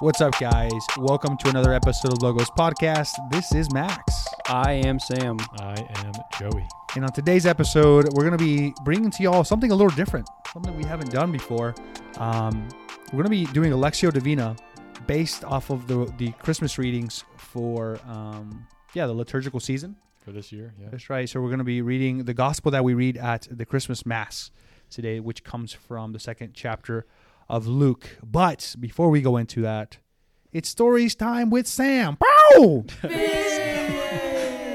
What's up, guys? Welcome to another episode of Logos Podcast. This is Max. I am Sam. I am Joey. And on today's episode, we're going to be bringing to y'all something a little different, something we haven't done before. Um, we're going to be doing Alexio Lectio Divina based off of the, the Christmas readings for, um, yeah, the liturgical season. For this year, yeah. That's right. So we're going to be reading the gospel that we read at the Christmas Mass today, which comes from the second chapter of Luke. But before we go into that, it's stories time with Sam. Bow!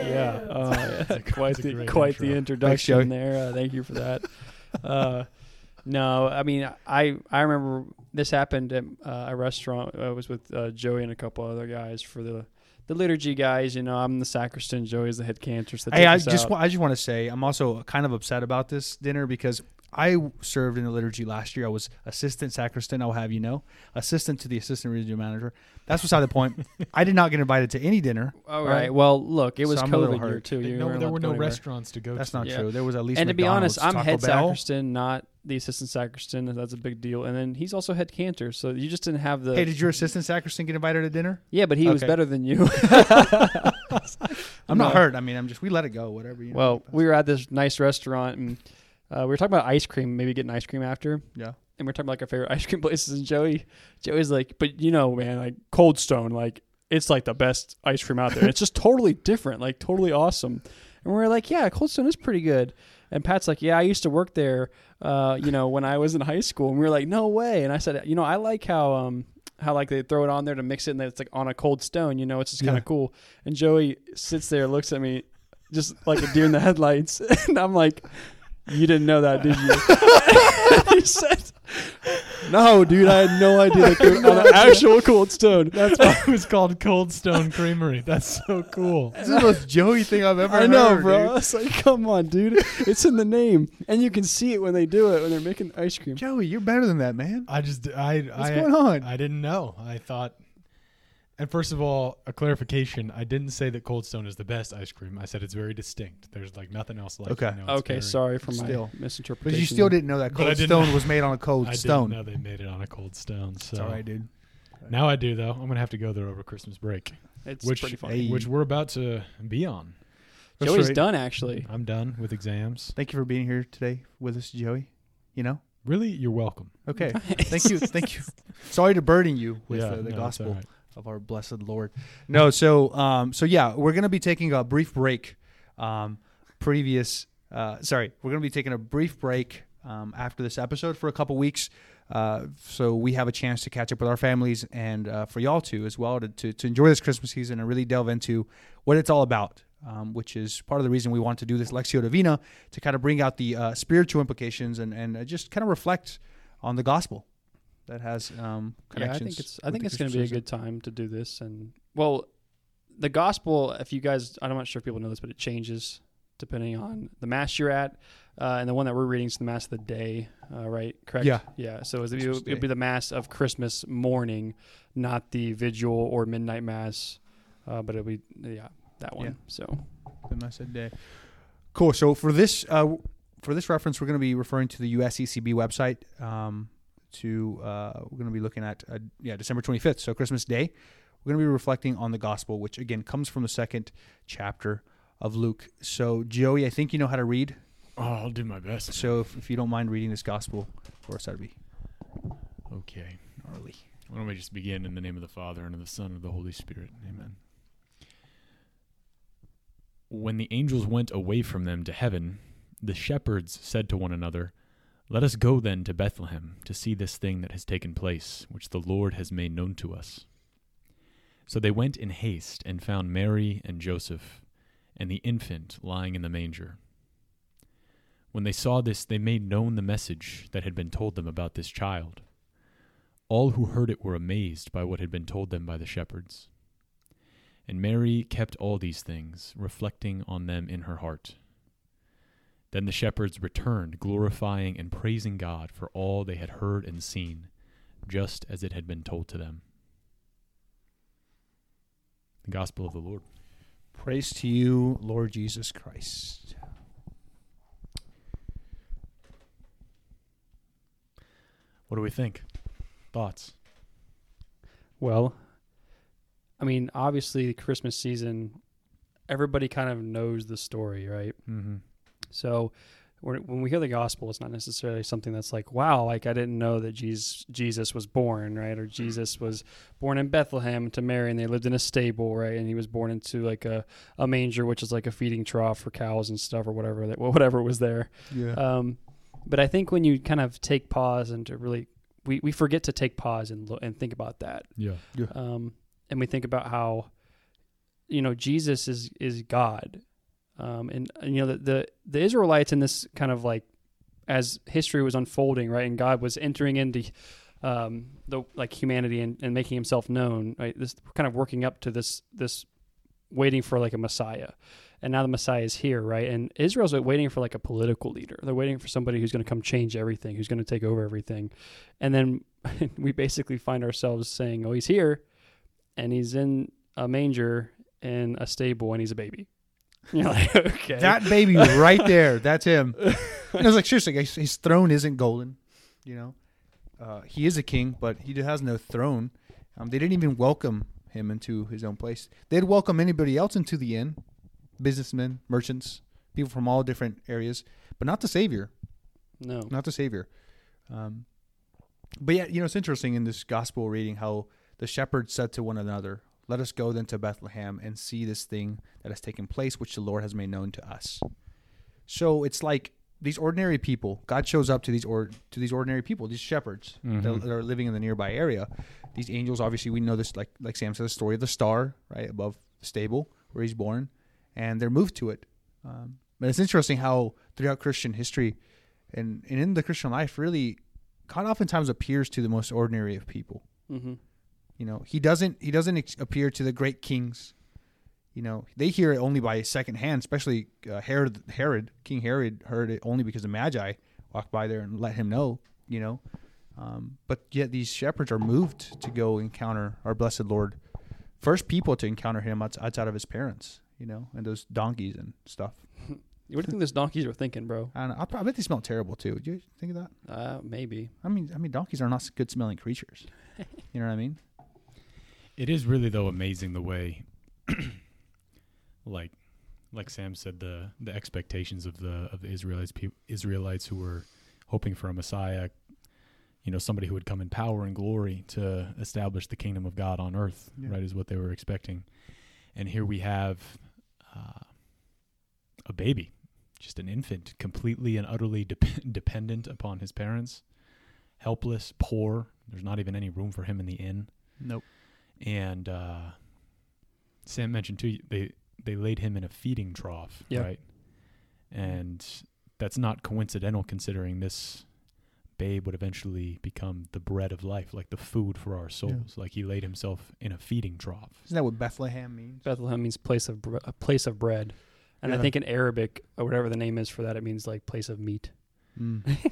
Yeah, uh, quite the quite intro. the Joey. introduction there. Uh, thank you for that. uh, no, I mean I I remember this happened at uh, a restaurant. I was with uh, Joey and a couple other guys for the the liturgy guys. You know, I'm the sacristan. Joey's the head cantor. So Hey, I just out. wa- I just want to say I'm also kind of upset about this dinner because I served in the liturgy last year. I was assistant sacristan. I'll have you know, assistant to the assistant regional manager. That's beside the point. I did not get invited to any dinner. All right. right. Well, look, it was So I'm a little COVID year too. You no, weren't there were no anywhere. restaurants to go That's to. not Yeah. true. There was at least And to be honest, I'm Taco head Bell. sacristan, not the assistant sacristan. That's a big deal. And then he's also head cantor. So you just didn't have the. Hey, did your assistant sacristan get invited to dinner? yeah, but he was better than you. I'm not hurt. I mean, I'm just we let it go. Whatever. You know. Well, we were at this nice restaurant and uh, we were talking about ice cream, maybe getting ice cream after. yeah. And we are talking about like our favorite ice cream places. And Joey, Joey's like, but you know, man, like Cold Stone, like it's like the best ice cream out there. it's just totally different, like totally awesome. And we are like, yeah, Cold Stone is pretty good. And Pat's like, yeah, I used to work there, uh, you know, when I was in high school. And we were like, no way. And I said, you know, I like how, um, how like they throw it on there to mix it and it's like on a cold stone, you know, it's just kind Yeah. of cool. And Joey sits there, looks at me just like a deer in the headlights. and I'm like, you didn't know that, did you? he said, no, dude, I had no idea that they were on an actual cold stone. That's why it was called Cold Stone Creamery. That's so cool. This is the most Joey thing I've ever heard. I know, heard, bro. dude. I was like, come on, dude. It's in the name. And you can see it when they do it, when they're making ice cream. Joey, you're better than that, man. I just I What's I going on? I didn't know. I thought and first of all, a clarification. I didn't say that Cold Stone is the best ice cream. I said it's very distinct. There's like nothing else like Okay. it. You know, it's Okay, very- sorry for my Still. misinterpretation. but you still didn't know that But I cold didn't- stone was made on a cold I stone. didn't know they made it on a cold stone. So It's all right, dude. now I do though. I'm gonna have to go there over Christmas break, It's which pretty funny. Hey. which we're about to be on. That's Joey's right. done, actually. I'm done with exams. Thank you for being here today with us, Joey. You know. Really, you're welcome. Okay. Thank you. Thank you. Sorry to burden you with yeah, uh, the no, it's gospel all right. Of our blessed Lord. No, so um, so yeah, we're gonna be taking a brief break. Um, previous, uh, sorry, we're gonna be taking a brief break um, after this episode for a couple weeks, uh, so we have a chance to catch up with our families and uh, for y'all too as well to, to to enjoy this Christmas season and really delve into what it's all about. Um, which is part of the reason we want to do this Lectio Divina to kind of bring out the uh, spiritual implications and, and uh, just kind of reflect on the gospel that has um, Yeah, I connections. think it's I think it's going to be a good time to do this. And well, the gospel. If you guys, I'm not sure if people know this, but it changes depending on the mass you're at. Uh, and the one that we're reading is the mass of the day, uh, right? Correct. Yeah. Yeah. So it'd Christmas be, the mass of Christmas morning, not the vigil or midnight mass. Uh, but it'll be yeah that one. Yeah. So the Blessed Day. Cool. So for this uh, for this reference, we're going to be referring to the USCCB website. Um, to uh, we're going to be looking at uh, yeah December twenty fifth, so Christmas Day. We're going to be reflecting on the gospel, which again comes from the second chapter of Luke. So Joey, I think you know how to read. Oh, I'll do my best. So if, if you don't mind reading this gospel for us, that'd be Okay. gnarly. Why don't we just begin in the name of the Father and of the Son and of the Holy Spirit? Amen. When the angels went away from them to heaven, the shepherds said to one another, Let us go then to Bethlehem to see this thing that has taken place, which the Lord has made known to us. So they went in haste and found Mary and Joseph and the infant lying in the manger. When they saw this, they made known the message that had been told them about this child. All who heard it were amazed by what had been told them by the shepherds. And Mary kept all these things, reflecting on them in her heart. Then the shepherds returned, glorifying and praising God for all they had heard and seen, just as it had been told to them. The Gospel of the Lord. Praise to you, Lord Jesus Christ. What do we think? Thoughts? Well, I mean, obviously, the Christmas season, everybody kind of knows the story, right? Mm-hmm. So when when we hear the gospel, it's not necessarily something that's like, wow, like I didn't know that Jesus, Jesus was born, right? Or Jesus was born in Bethlehem to Mary and they lived in a stable, right? And he was born into like a, a manger, which is like a feeding trough for cows and stuff or whatever that, whatever was there. Yeah. Um, but I think when you kind of take pause and to really, we, we forget to take pause and look, and think about that. Yeah. Um, and we think about how, you know, Jesus is is God, um, and, and you know the, the the Israelites in this kind of like as history was unfolding, right, and God was entering into um, the like humanity and, and making Himself known, right. This kind of working up to this this waiting for like a Messiah, and now the Messiah is here, right? And Israel's waiting for like a political leader. They're waiting for somebody who's going to come change everything, who's going to take over everything, and then we basically find ourselves saying, "Oh, he's here." and he's in a manger in a stable and he's a baby. You're like, okay. That baby right there, that's him. And I was like, seriously, guys, his throne isn't golden. You know, uh, he is a king, but he has no throne. Um, they didn't even welcome him into his own place. They'd welcome anybody else into the inn, businessmen, merchants, people from all different areas, but not the Savior, no. not the Savior. Um, but yeah, you know, it's interesting in this gospel reading how the shepherds said to one another, Let us go then to Bethlehem and see this thing that has taken place, which the Lord has made known to us. So it's like these ordinary people. God shows up to these or to these ordinary people, these shepherds that, Mhm. that are living in the nearby area. These angels, obviously, we know this. Like like Sam said, the story of the star right above the stable where he's born, and they're moved to it. Um, but it's interesting how throughout Christian history, and and in the Christian life, really, God oftentimes appears to the most ordinary of people. Mm-hmm. You know, he doesn't he doesn't appear to the great kings. You know, they hear it only by second hand. Especially uh, Herod, Herod, King Herod heard it only because the Magi walked by there and let him know. You know, um, but yet these shepherds are moved to go encounter our blessed Lord, first people to encounter him outside of his parents. You know, and those donkeys and stuff. What do you think those donkeys were thinking, bro? I don't know. I, I bet they smell terrible too. Do you think of that? Uh, maybe. I mean, I mean, donkeys are not good smelling creatures. You know what I mean? It is really though amazing the way, like, like Sam said, the the expectations of the of the Israelites peop Israelites who were hoping for a Messiah, you know, somebody who would come in power and glory to establish the kingdom of God on earth, Yeah. right, is what they were expecting, and here we have uh, a baby, just an infant, completely and utterly dep- dependent upon his parents, helpless, poor. There's not even any room for him in the inn Nope. And uh, Sam mentioned too they they laid him in a feeding trough, Yeah. right? And that's not coincidental, considering this babe would eventually become the bread of life, like the food for our souls. Like he laid himself in a feeding trough. Isn't that what Bethlehem means? Bethlehem means place of bre- a place of bread, and I think in Arabic or whatever the name is for that, it means like place of meat. Mm.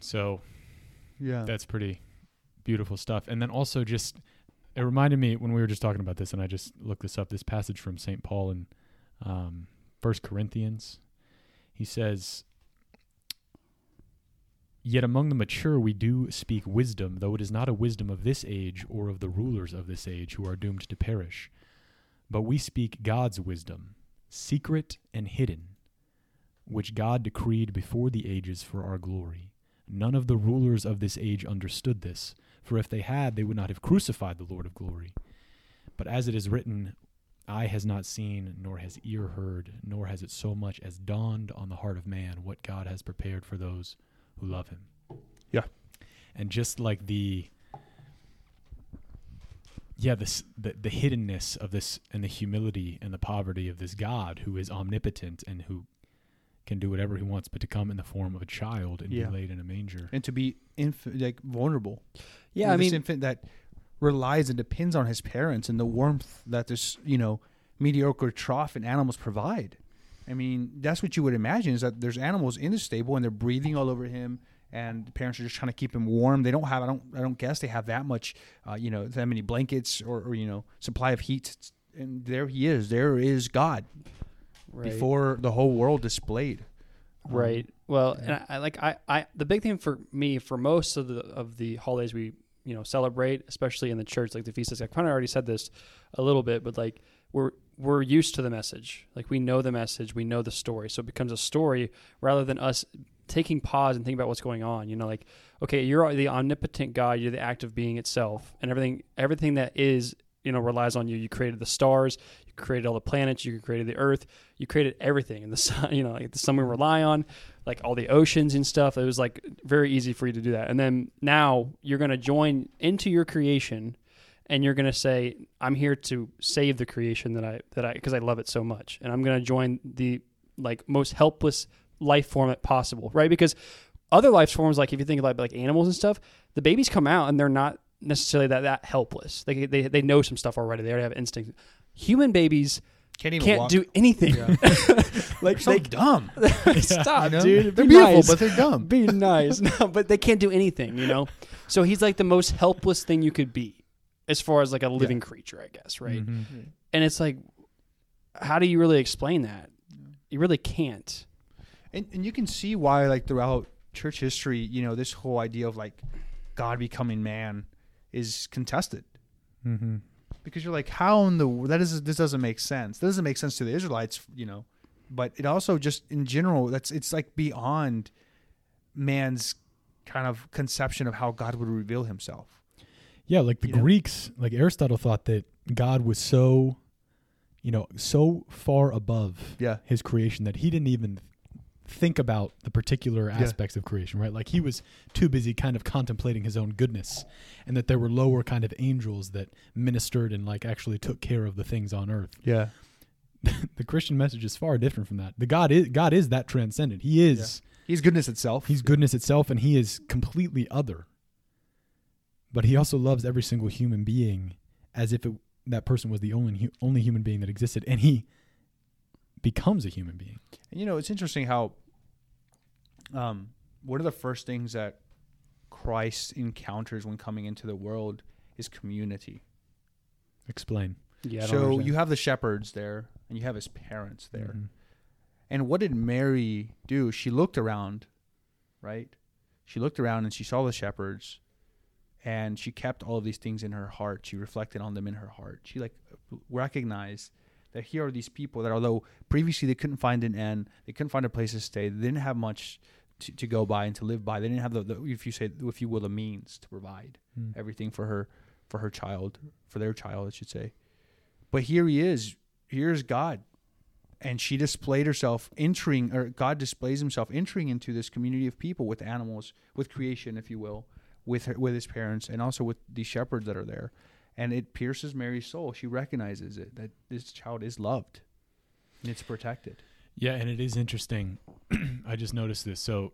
So Yeah. that's pretty beautiful stuff. And then also just it reminded me when we were just talking about this, and I just looked this up. This passage from Saint Paul in um, First Corinthians, he says, "Yet among the mature we do speak wisdom, though it is not a wisdom of this age or of the rulers of this age who are doomed to perish, but we speak God's wisdom, secret and hidden." Which God decreed before the ages for our glory. None of the rulers of this age understood this, for if they had, they would not have crucified the Lord of glory. But as it is written, Eye has not seen, nor has ear heard, nor has it so much as dawned on the heart of man what God has prepared for those who love him. Yeah. And just like the yeah, this the, the hiddenness of this and the humility and the poverty of this God who is omnipotent and who can do whatever he wants, but to come in the form of a child and Yeah. be laid in a manger. and to be inf- like vulnerable. Yeah, You know, I this mean, infant that relies and depends on his parents and the warmth that this you know mediocre trough and animals provide. I mean, that's what you would imagine is that there's animals in the stable and they're breathing all over him, and the parents are just trying to keep him warm. They don't have, I don't, I don't guess they have that much, uh, you know, that many blankets or, or you know, supply of heat. And there he is. There is God right. before the whole world displayed. Um, Right. Well, yeah. and I, I like I, I the big thing for me for most of the of the holidays we you know celebrate, especially in the church, like the feast days. I kind of already said this a little bit, but like we're we're used to the message. Like we know the message, we know the story, so it becomes a story rather than us taking pause and thinking about what's going on. You know, like okay, you're the omnipotent God, you're the active being itself, and everything everything that is you know relies on you. You created the stars, created all the planets, you created the earth, you created everything, and the sun. You know, like the sun we rely on, like all the oceans and stuff. It was like very easy for you to do that. And then now you're going to join into your creation, and you're going to say, "I'm here to save the creation that I that I because I love it so much, and I'm going to join the like most helpless life form possible, right? Because other life forms, like if you think about like animals and stuff, the babies come out and they're not necessarily that that helpless. They they they know some stuff already. They already have instinct. Human babies Can't even can't walk. do anything. like so they dumb. stop, You know? dude. They're Be beautiful, nice. but they're dumb. Be nice. No, but they can't do anything. You know. So he's like the most helpless thing you could be, as far as like a living creature, I guess, right? Mhm. And it's like, how do you really explain that? You really can't. And and you can see why like throughout church history, you know, this whole idea of like God becoming man is contested. Mhm. Because you're like, how in the that is this doesn't make sense. That doesn't make sense to the Israelites, you know. But it also just in general, that's it's like beyond man's kind of conception of how God would reveal himself. Yeah, like the You know? Greeks, like Aristotle thought that God was so, you know, so far above Yeah. his creation that he didn't even think about the particular aspects of creation, right? Like he was too busy kind of contemplating his own goodness and that there were lower kind of angels that ministered and like actually took care of the things on earth. Yeah. the Christian message is far different from that. The God is God is that transcendent. He is He's goodness itself. He's goodness itself, and he is completely other. But he also loves every single human being as if it, that person was the only only human being that existed, and he becomes a human being. And you know, it's interesting how um, one of the first things that Christ encounters when coming into the world is community. Explain. Yeah. So understand. you have the shepherds there, and you have his parents there. Mhm. And what did Mary do? She looked around, right? She looked around and she saw the shepherds, and she kept all of these things in her heart. She reflected on them in her heart. She like recognized that here are these people that although previously they couldn't find an inn, they couldn't find a place to stay, they didn't have much to, to go by and to live by. They didn't have the, the if you say if you will the means to provide Mm. everything for her for her child for their child I should say. But here he is. Here's God. And she displayed herself entering or God displays himself entering into this community of people with animals, with creation if you will, with her, with his parents and also with these shepherds that are there. And it pierces Mary's soul. She recognizes it that this child is loved and it's protected. Yeah, and it is interesting. I just noticed this. So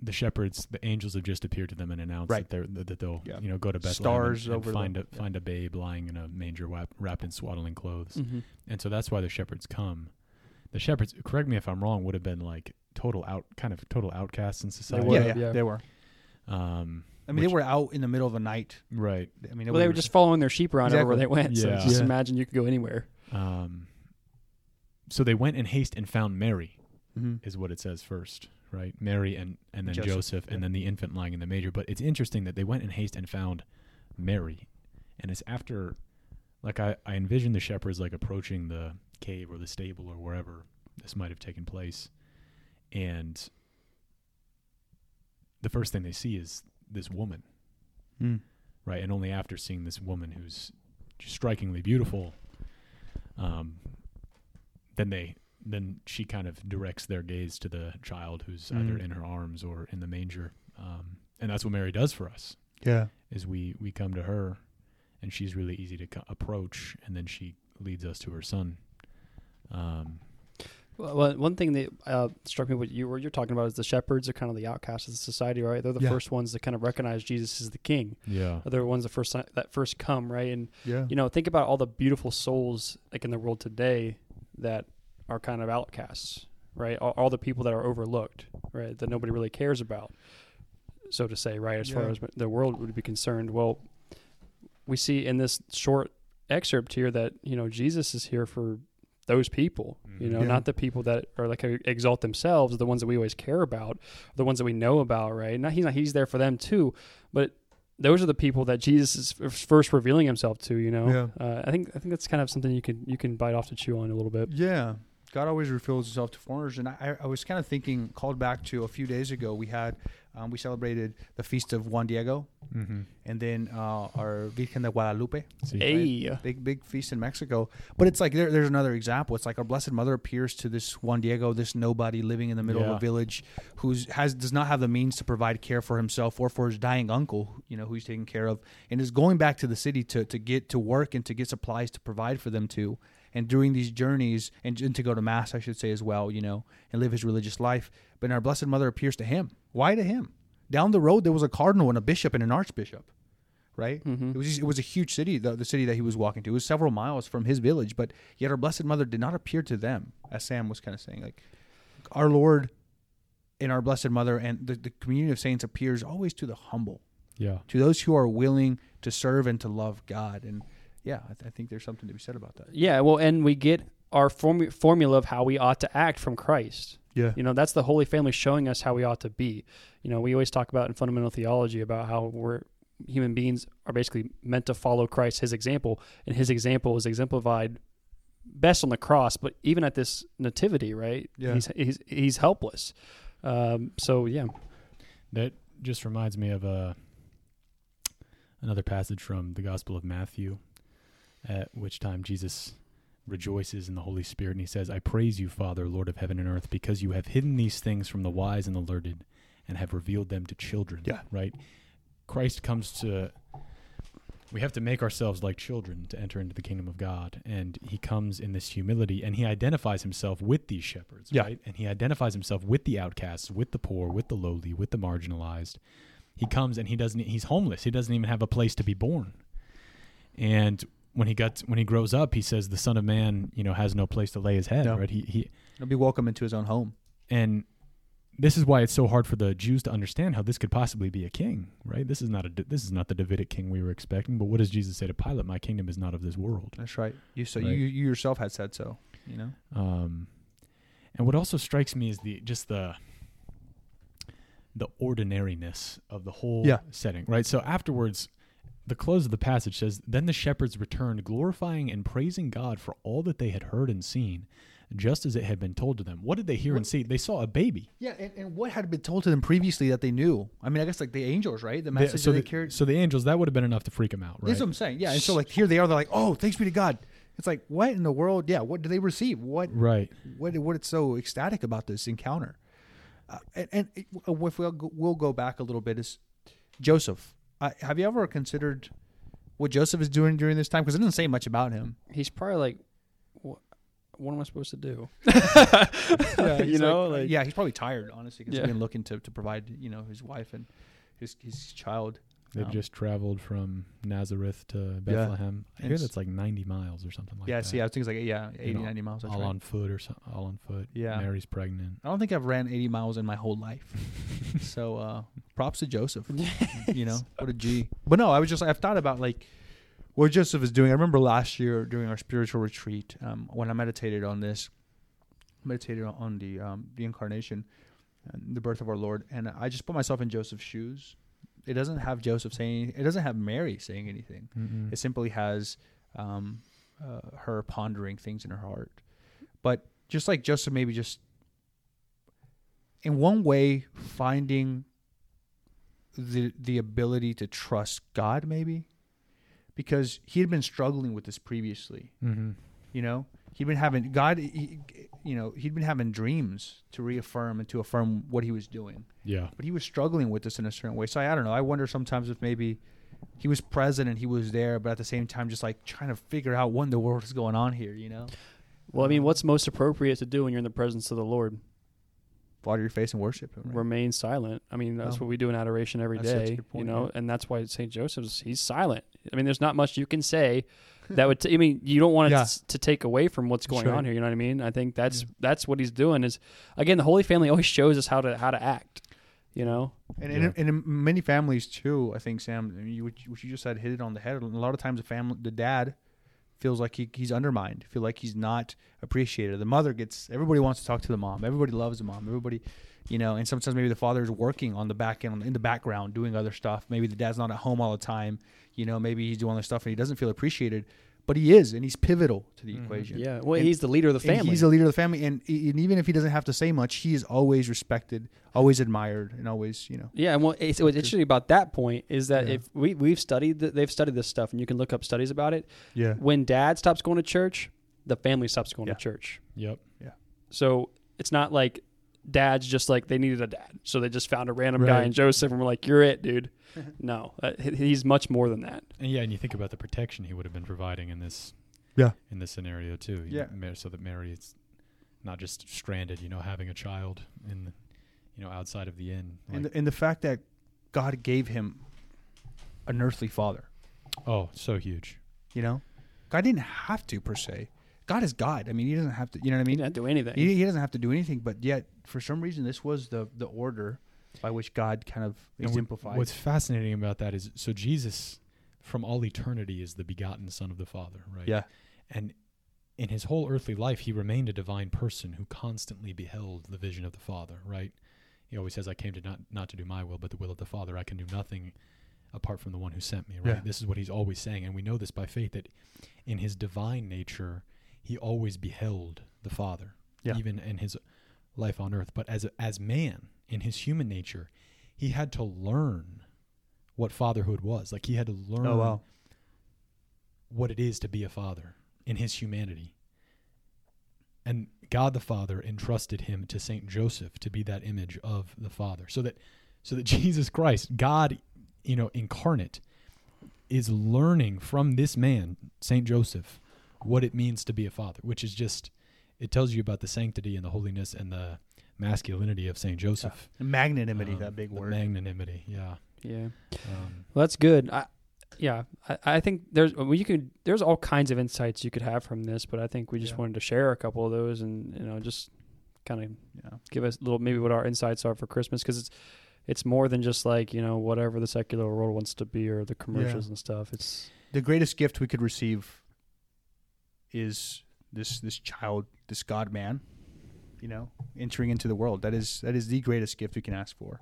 the shepherds, the angels have just appeared to them and announced Right. that they're that they'll Yeah. you know go to Bethlehem Stars and, and over find the- a find a babe lying in a manger wrap, wrapped in swaddling clothes. Mhm. And so that's why the shepherds come. The shepherds, correct me if I'm wrong, would have been like total out, kind of total outcasts in society. were, yeah, yeah, yeah. they were. Um, I mean, which- they were out in the middle of the night. right. I mean, Well, they were just following their sheep around everywhere they went. So just Yeah. imagine you could go anywhere. Um, so they went in haste and found Mary, Mhm. is what it says first, right? Mary and and then Joseph, Joseph, and yeah. then the infant lying in the manger. But it's interesting that they went in haste and found Mary, and it's after, like I I envision the shepherds like approaching the cave or the stable or wherever this might have taken place, and the first thing they see is this woman, Mm. right? And only after seeing this woman who's strikingly beautiful, um, then they then she kind of directs their gaze to the child who's either Mm. in her arms or in the manger, um, and that's what Mary does for us. Yeah. Is we we come to her, and she's really easy to co- approach, and then she leads us to her son. Um, Well, one thing that uh, struck me what you were you're talking about is the shepherds are kind of the outcasts of the society, right? They're the Yeah. first ones that kind of recognize Jesus as the king. yeah, They're the ones that first that first come, right? And Yeah. you know, think about all the beautiful souls like in the world today that are kind of outcasts, right? All, all the people that are overlooked, right? That nobody really cares about, so to say, right? As far as the world would be concerned. Well, we see in this short excerpt here that you know Jesus is here for those people, you know, Yeah. not the people that are like exalt themselves, the ones that we always care about, the ones that we know about, right? Not he's not he's there for them too, but those are the people that Jesus is first revealing himself to. You know, Yeah. uh, I think I think that's kind of something you can you can bite off to chew on a little bit. Yeah. God always reveals himself to foreigners. And I, I was kind of thinking, called back to a few days ago, we had, um, we celebrated the feast of Juan Diego Mm-hmm. and then uh, our Virgen de Guadalupe. Hey, Big, big feast in Mexico. But it's like, there, there's another example. It's like our Blessed Mother appears to this Juan Diego, this nobody living in the middle of a village who has does not have the means to provide care for himself or for his dying uncle, you know, who he's taking care of, and is going back to the city to, to get to work and to get supplies to provide for them too. And during these journeys, and, and to go to mass, I should say as well, you know, and live his religious life. But our Blessed Mother appears to him. Why to him? Down the road, there was a cardinal and a bishop and an archbishop, right? Mhm. It was it was a huge city, the, the city that he was walking to. It was several miles from his village, but yet our Blessed Mother did not appear to them, as Sam was kind of saying. Like our Lord and our Blessed Mother and the, the community of saints appears always to the humble, Yeah. to those who are willing to serve and to love God. And yeah, I, th- I think there's something to be said about that. yeah. Well, and we get our formu- formula of how we ought to act from Christ. Yeah. You know, that's the Holy Family showing us how we ought to be. You know, we always talk about in fundamental theology about how we're human beings are basically meant to follow Christ, his example, and his example is exemplified best on the cross, but even at this nativity, right? Yeah. He's he's he's helpless. Um, so yeah, That just reminds me of uh, another passage from the Gospel of Matthew, at which time Jesus rejoices in the Holy Spirit and he says, I praise you, Father, Lord of heaven and earth, because you have hidden these things from the wise and the learned and have revealed them to children. Yeah. Right? Christ comes to. We have to make ourselves like children to enter into the kingdom of God. And he comes in this humility and he identifies himself with these shepherds, Yeah. right? And he identifies himself with the outcasts, with the poor, with the lowly, with the marginalized. He comes and he doesn't he's homeless. He doesn't even have a place to be born. And when he got when he grows up, he says the son of man, you know, has no place to lay his head, No. right? He he He'll be welcome into his own home. and this is why it's so hard for the Jews to understand how this could possibly be a king, right? This is not a this is not the Davidic king we were expecting. But what does Jesus say to Pilate? My kingdom is not of this world. That's right. You so Right. you you yourself had said so. You know. Um, and what also strikes me is the just the the ordinariness of the whole Yeah. setting, right? So afterwards, the close of the passage says, "Then the shepherds returned, glorifying and praising God for all that they had heard and seen, just as it had been told to them." What did they hear and see? They saw a baby. Yeah, and, and what had been told to them previously that they knew? I mean, I guess like the angels, right? The They- message so, that they the, carried. so the angels that would have been enough to freak them out, right? That's what I'm saying. Yeah, and so like here they are. They're like, oh, thanks be to God. It's like what in the world? Yeah, what do they receive? What Right. what what it's so ecstatic about this encounter? Uh, and, and if we'll go, we'll go back a little bit, is Joseph? Have you ever considered what Joseph is doing during this time? Because it doesn't say much about him. he's probably like, what, what am I supposed to do? Yeah, you know, like, yeah, he's probably tired, honestly, because Yeah. he's been looking to, to provide you know his wife and his his child. They've Um, just traveled from Nazareth to Bethlehem. I hear It's- that's like 90 miles or something like yeah, that. Yeah, see, I think it's like yeah, 80, know, 90 miles. That's all right. on foot or so, all on foot. Yeah. Mary's pregnant. I don't think I've ran 80 miles in my whole life. so uh, props to Joseph. You know, what a G. But no, I was just, I've thought about like what Joseph is doing. I remember last year during our spiritual retreat um, when I meditated on this, meditated on- on the, um, the incarnation and the birth of our Lord. And I just put myself in Joseph's shoes. It doesn't have Joseph saying, it doesn't have Mary saying anything. Mm-mm. It simply has um, uh, her pondering things in her heart. But just like Joseph, maybe just in one way finding the the ability to trust God, maybe because he had been struggling with this previously. Mm-hmm. You know, he'd been having God. He, you know, he'd been having dreams to reaffirm and to affirm what he was doing Yeah. but he was struggling with this in a certain way. So I, I don't know. I wonder sometimes if maybe he was present and he was there, but at the same time, just like trying to figure out what in the world is going on here. You know, Well, I mean, what's most appropriate to do when you're in the presence of the Lord? Fall to your face and worship him. Right? Remain silent. I mean, that's Oh. what we do in adoration every That's such a day. good point, you know, yeah. and that's why Saint Joseph's he's silent. I mean, there's not much you can say that would. T- I mean, you don't want it Yeah. s- to take away from what's going Sure. on here. You know what I mean? I think that's Yeah. that's what he's doing. Is again, the Holy Family always shows us how to how to act. You know, And, Yeah. and, and in many families too, I think Sam, I mean, you what you just said hit it on the head. A lot of times, the family, the dad, feels like he, he's undermined, feel like he's not appreciated. The mother gets everybody wants to talk to the mom. Everybody loves the mom. Everybody, you know, and sometimes maybe the father is working on the back end in the background doing other stuff. Maybe the dad's not at home all the time. You know, maybe he's doing other stuff and he doesn't feel appreciated, but he is, and he's pivotal to the Mhm. equation. Yeah. Well, And- he's the leader of the family. he's the leader of the family, and, and even if he doesn't have to say much, he is always respected, always admired, and always, you know. Yeah, and what, it's, what's interesting about that point is that Yeah. if we we've studied, th- they've studied this stuff, and you can look up studies about it. Yeah. When dad stops going to church, the family stops going Yeah. to church. Yep. Yeah. So it's not like dad's just like they needed a dad, so they just found a random guy Right. in Joseph, and we're like, "You're it, dude." no, uh, he's much more than that. And yeah, and you think about the protection he would have been providing in this Yeah. in this scenario too. Yeah. know, so that Mary is not just stranded, you know, having a child in the, you know, outside of the inn. And the, and the fact that God gave him an earthly father, oh, so huge. you know, God didn't have to per se. God is God. I mean, he doesn't have to. You know what I He mean? didn't do anything. He, he doesn't have to do anything, but yet for some reason, this was the the order by which God kind of And exemplified. What's fascinating about that is so Jesus from all eternity is the begotten son of the Father, right? yeah, And in his whole earthly life, he remained a divine person who constantly beheld the vision of the Father, right? He always says, I came to not, not to do my will, but the will of the Father. I can do nothing apart from the one who sent me, right? Yeah. This is what he's always saying. And we know this by faith that in his divine nature, he always beheld the Father, Yeah. even in his life on earth. But as, a, as man, in his human nature, he had to learn what fatherhood was. Like he had to learn Oh wow. what it is to be a father in his humanity. And God the Father entrusted him to Saint Joseph to be that image of the Father. So that so that Jesus Christ, God, you know, incarnate is learning from this man, Saint Joseph, what it means to be a father, which is just it tells you about the sanctity and the holiness and the masculinity of Saint Joseph. Magnanimity, Um, that big word. Magnanimity, yeah. yeah. Um, Well, that's good. I, yeah, I, I think there's well, you could there's all kinds of insights you could have from this, but I think we just Yeah. wanted to share a couple of those and you know just kind of yeah. give us a little maybe what our insights are for Christmas because it's it's more than just like you know whatever the secular world wants to be or the commercials and stuff. It's the greatest gift we could receive is this this child, this God man, you know, entering into the world. That is that is the greatest gift we can ask for.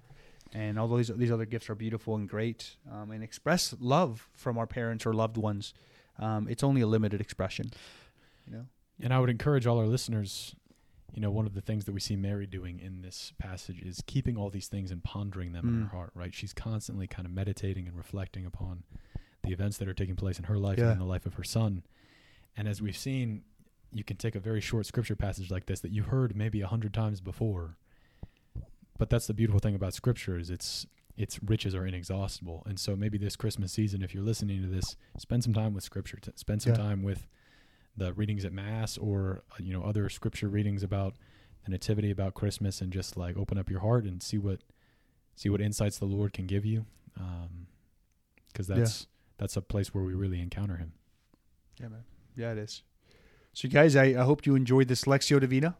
And although these these other gifts are beautiful and great, um, and express love from our parents or loved ones, um, it's only a limited expression. You know. And I would encourage all our listeners, you know, one of the things that we see Mary doing in this passage is keeping all these things and pondering them in Mm. her heart, right? She's constantly kind of meditating and reflecting upon the events that are taking place in her life Yeah. and in the life of her son. And as we've seen, you can take a very short scripture passage like this that you've heard maybe a hundred times before. But that's the beautiful thing about scripture is its its riches are inexhaustible. And so maybe this Christmas season, if you're listening to this, spend some time with scripture. T- spend some Yeah. time with the readings at mass or uh, you know other scripture readings about the nativity about christmas and just like open up your heart and see what see what insights the lord can give you because Yeah. that's that's a place where we really encounter him Yeah, man. Yeah, it is. So, guys, I, I hope you enjoyed this Lectio Divina,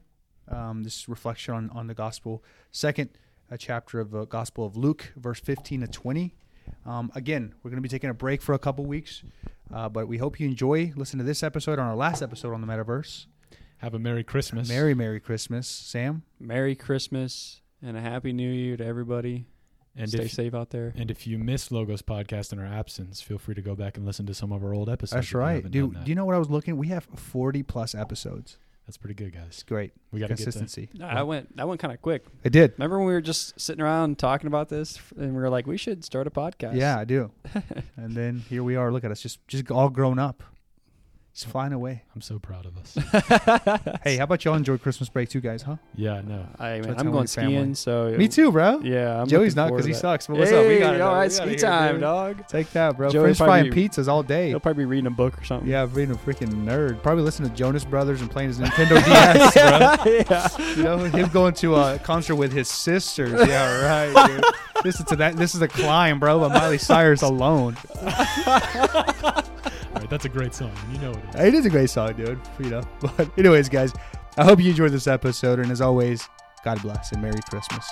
um, this reflection on, on the gospel. Second uh, chapter of the Gospel of Luke, verse 15 to 20. Um, again, we're going to be taking a break for a couple weeks, uh, but we hope you enjoy. Listen to this episode on our last episode on the metaverse. have a merry christmas Merry, Merry Christmas. Sam? Merry Christmas and a Happy New Year to everybody. And Stay if, safe out there. and if you missed logos podcast in our absence feel free to go back and listen to some of our old episodes That's right. haven't Do, that. do you know what I was looking? We have 40 plus episodes. that's pretty good It's guys great. we got to get to Consistency. I went that went kind of quick. I did. Remember when we were just sitting around talking about this and we were like, we should start a podcast. Yeah, I do. and then here we are. Look at us, just just all grown up. Just flying away. i'm so proud of us Hey, how about y'all enjoy Christmas break too, guys? Huh? yeah no I mean, I'm going we family. skiing, so Me too, bro. Yeah, I'm Joey's not because he sucks. But what's up? We got it. all though. right, We got ski here, time, dude. dog. Take that, bro. Joey French fry and pizzas all day. He'll probably be reading a book or something. Yeah, being a freaking nerd. Probably listening to Jonas Brothers and playing his Nintendo DS, bro. yeah. You know, him going to a concert with his sisters. Yeah, right, dude. Listen to that. This is a climb, bro. By Miley Cyrus alone. Right that's a great song you know it is It is a great song, dude. You know. But anyways, guys, I hope you enjoyed this episode, and as always, God bless and Merry Christmas.